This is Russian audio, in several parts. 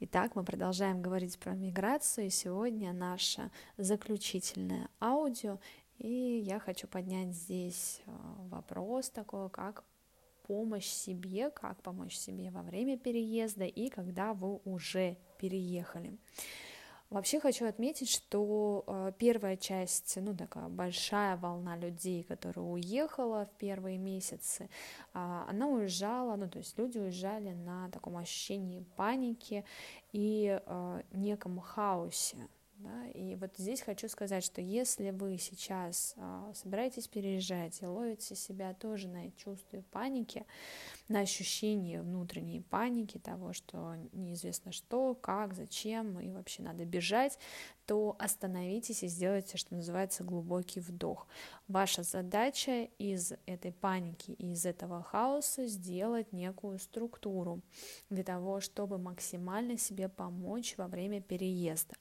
Итак, мы продолжаем говорить про миграцию, сегодня наше заключительное аудио, и я хочу поднять здесь э, вопрос такой, как помощь себе, как помочь себе во время переезда и когда вы уже переехали. Вообще хочу отметить, что э, первая часть, ну такая большая волна людей, которая уехала в первые месяцы, э, она уезжала, ну то есть люди уезжали на таком ощущении паники и э, неком хаосе, да? И вот здесь хочу сказать, что если вы сейчас а, собираетесь переезжать и ловите себя тоже на чувстве паники, на ощущение внутренней паники того, что неизвестно что, как, зачем и вообще надо бежать, то остановитесь и сделайте, что называется, глубокий вдох. Ваша задача из этой паники и из этого хаоса сделать некую структуру для того, чтобы максимально себе помочь во время переезда.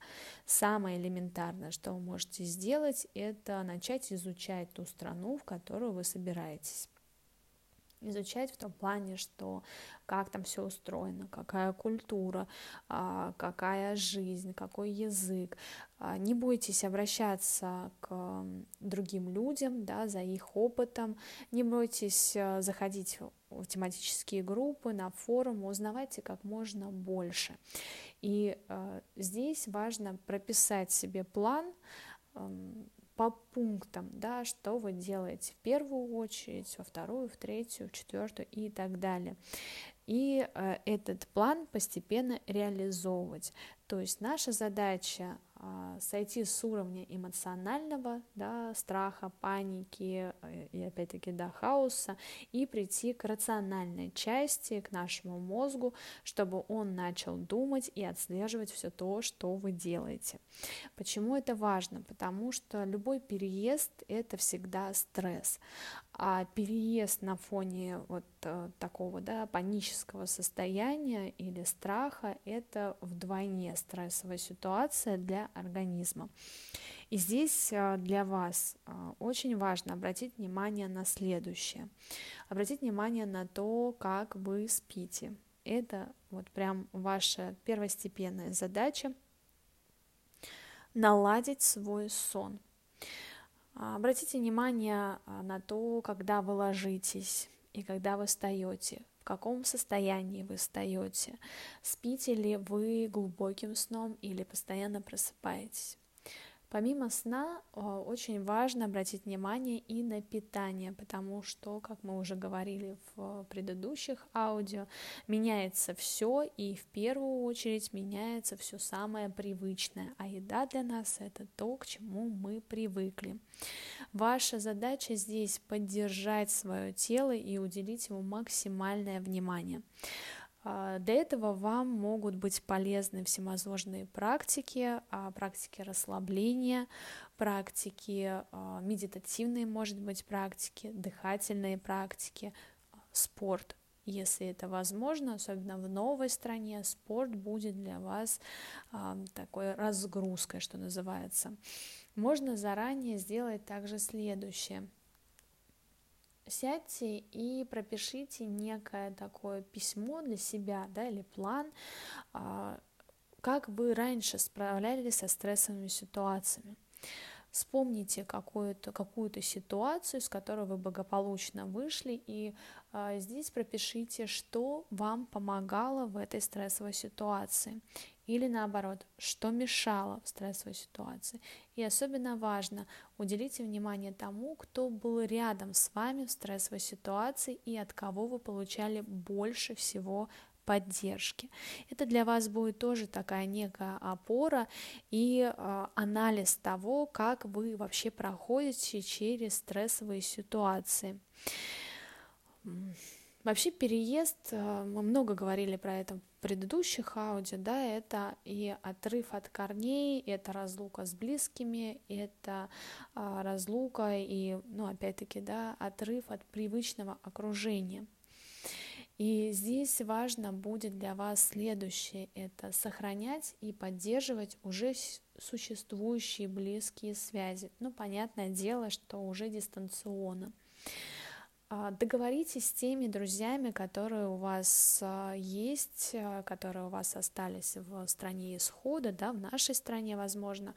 Самое элементарное, что вы можете сделать, это начать изучать ту страну, в которую вы собираетесь изучать в том плане, что как там все устроено, какая культура, а, какая жизнь, какой язык. А, не бойтесь обращаться к другим людям, да, за их опытом, не бойтесь э, заходить в тематические группы, на форумы, узнавайте как можно больше. И э, здесь важно прописать себе план, по пунктам, да, что вы делаете в первую очередь, во вторую, в третью, в четвертую и так далее. И э, этот план постепенно реализовывать. То есть наша задача сойти с уровня эмоционального да, страха, паники э, и опять-таки да, хаоса и прийти к рациональной части, к нашему мозгу, чтобы он начал думать и отслеживать все то, что вы делаете. Почему это важно? Потому что любой переезд это всегда стресс. А переезд на фоне вот э, такого да, панического состояния или страха – это вдвойне стрессовая ситуация для организма. И здесь э, для вас э, очень важно обратить внимание на следующее. Обратить внимание на то, как вы спите. Это вот прям ваша первостепенная задача – наладить свой сон – обратите внимание а, на то, когда вы ложитесь и когда вы встаете, в каком состоянии вы встаете, спите ли вы глубоким сном или постоянно просыпаетесь. Помимо сна очень важно обратить внимание и на питание, потому что, как мы уже говорили в предыдущих аудио, меняется все и в первую очередь меняется все самое привычное, а еда для нас это то, к чему мы привыкли. Ваша задача здесь поддержать свое тело и уделить ему максимальное внимание. А, для этого вам могут быть полезны всевозможные практики, а, практики расслабления, практики а, медитативные, может быть, практики, дыхательные практики, спорт. Если это возможно, особенно в новой стране, спорт будет для вас такой разгрузкой, что называется. Можно заранее сделать также следующее – сядьте и пропишите некое такое письмо для себя, да, или план, а, как вы раньше справлялись со стрессовыми ситуациями. Вспомните какую-то какую ситуацию, с которой вы благополучно вышли, и а, здесь пропишите, что вам помогало в этой стрессовой ситуации. Или наоборот, что мешало в стрессовой ситуации. И особенно важно, уделите внимание тому, кто был рядом с вами в стрессовой ситуации и от кого вы получали больше всего поддержки. Это для вас будет тоже такая некая опора и э, анализ того, как вы вообще проходите через стрессовые ситуации. Вообще переезд, э, мы много говорили про это предыдущих аудио, да, это и отрыв от корней, это разлука с близкими, это а, разлука и, ну, опять-таки, да, отрыв от привычного окружения. И здесь важно будет для вас следующее, это сохранять и поддерживать уже существующие близкие связи. Ну, понятное дело, что уже дистанционно. А, договоритесь с теми друзьями, которые у вас а, есть, а, которые у вас остались в стране исхода, да, в нашей стране, возможно.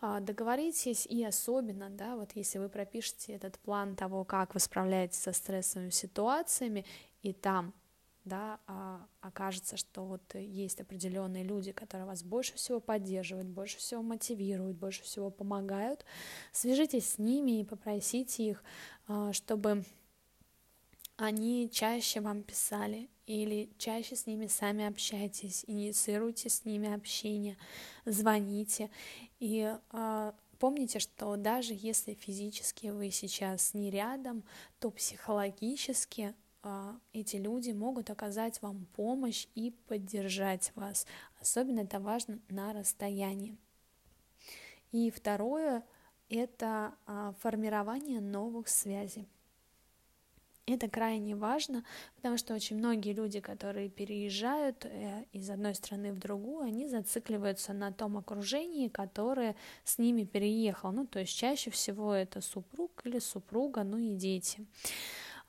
Договоритесь и особенно, да, вот если вы пропишете этот план того, как вы справляетесь со стрессовыми ситуациями, и там да, окажется, что вот есть определенные люди, которые вас больше всего поддерживают, больше всего мотивируют, больше всего помогают, свяжитесь с ними и попросите их, чтобы они чаще вам писали или чаще с ними сами общайтесь, инициируйте с ними общение, звоните. И э, помните, что даже если физически вы сейчас не рядом, то психологически э, эти люди могут оказать вам помощь и поддержать вас. Особенно это важно на расстоянии. И второе — это э, формирование новых связей. Это крайне важно, потому что очень многие люди, которые переезжают э, из одной страны в другую, они зацикливаются на том окружении, которое с ними переехало. Ну, то есть чаще всего это супруг или супруга, ну и дети.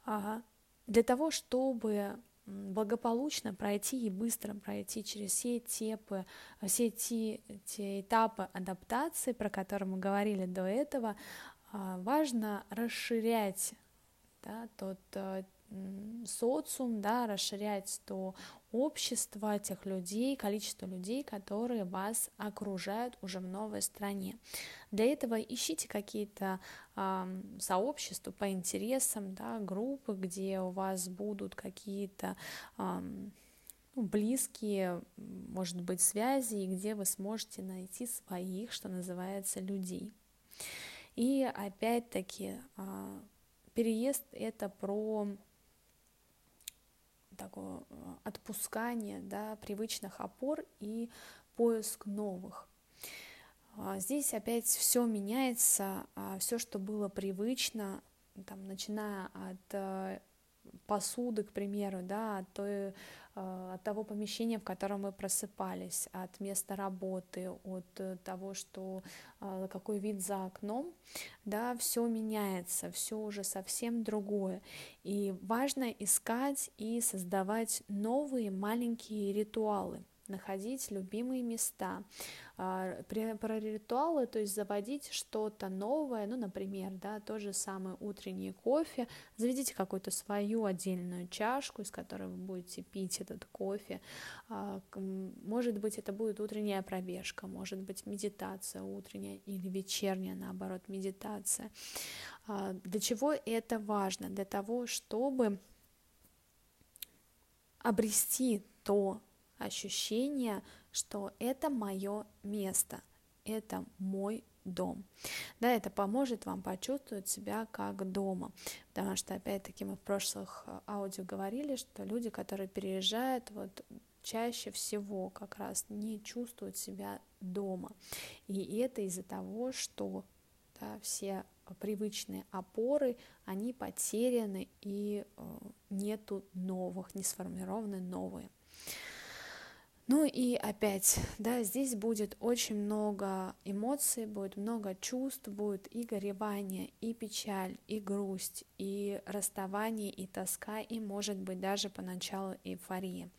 А, для того, чтобы благополучно пройти и быстро пройти через все тепы, все те, те этапы адаптации, про которые мы говорили до этого, а, важно расширять да, тот э, социум, да, расширять то общество тех людей, количество людей, которые вас окружают уже в новой стране. Для этого ищите какие-то э, сообщества по интересам, да, группы, где у вас будут какие-то э, близкие, может быть, связи, и где вы сможете найти своих, что называется, людей. И опять-таки Переезд — это про такое э, отпускание да, привычных опор и поиск новых. А, здесь опять все меняется, а все, что было привычно, там, начиная от э, посуды, к примеру, да, от той Э, от того помещения, в котором мы просыпались, от места работы, от э, того, что э, какой вид за окном, да, все меняется, все уже совсем другое. И важно искать и создавать новые маленькие ритуалы, находить любимые места, а, про ритуалы, то есть заводить что-то новое, ну, например, да, то же самое утреннее кофе, заведите какую-то свою отдельную чашку, из которой вы будете пить этот кофе, а, может быть, это будет утренняя пробежка, может быть, медитация утренняя или вечерняя, наоборот, медитация. А, для чего это важно? Для того, чтобы обрести то ощущение, что это мое место, это мой дом. Да, это поможет вам почувствовать себя как дома, потому что, опять-таки, мы в прошлых э, аудио говорили, что люди, которые переезжают, вот чаще всего как раз не чувствуют себя дома. И это из-за того, что да, все привычные опоры, они потеряны и э, нету новых, не сформированы новые. Ну и опять, да, здесь будет очень много эмоций, будет много чувств, будет и горевание, и печаль, и грусть, и расставание, и тоска, и, может быть, даже поначалу эйфория.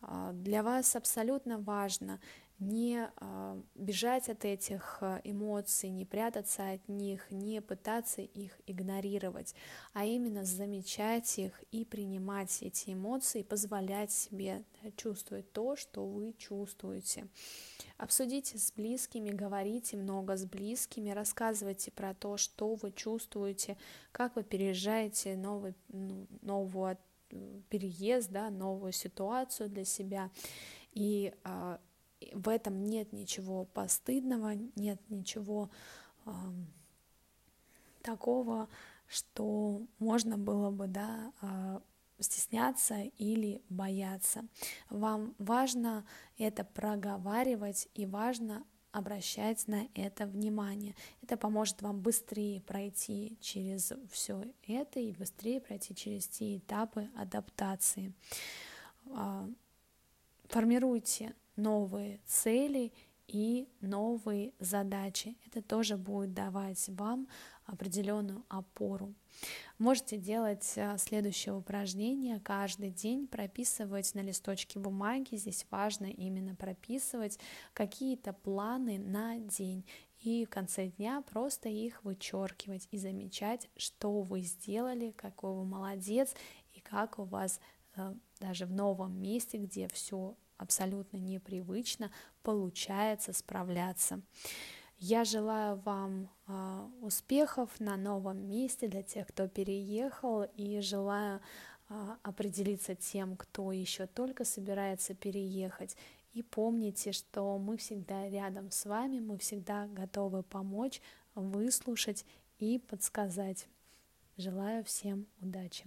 А, для вас абсолютно важно не а, бежать от этих а, эмоций, не прятаться от них, не пытаться их игнорировать, а именно замечать их и принимать эти эмоции, позволять себе чувствовать то, что вы чувствуете. Обсудите с близкими, говорите много с близкими, рассказывайте про то, что вы чувствуете, как вы переезжаете новый, ну, новый переезд, да, новую ситуацию для себя. И а, в этом нет ничего постыдного, нет ничего э, такого, что можно было бы да, э, стесняться или бояться. Вам важно это проговаривать и важно обращать на это внимание. Это поможет вам быстрее пройти через все это и быстрее пройти через те этапы адаптации. А, формируйте новые цели и новые задачи. Это тоже будет давать вам определенную опору. Можете делать э, следующее упражнение каждый день, прописывать на листочке бумаги. Здесь важно именно прописывать какие-то планы на день и в конце дня просто их вычеркивать и замечать, что вы сделали, какой вы молодец и как у вас э, даже в новом месте, где все абсолютно непривычно, получается справляться. Я желаю вам э, успехов на новом месте для тех, кто переехал, и желаю э, определиться тем, кто еще только собирается переехать. И помните, что мы всегда рядом с вами, мы всегда готовы помочь, выслушать и подсказать. Желаю всем удачи!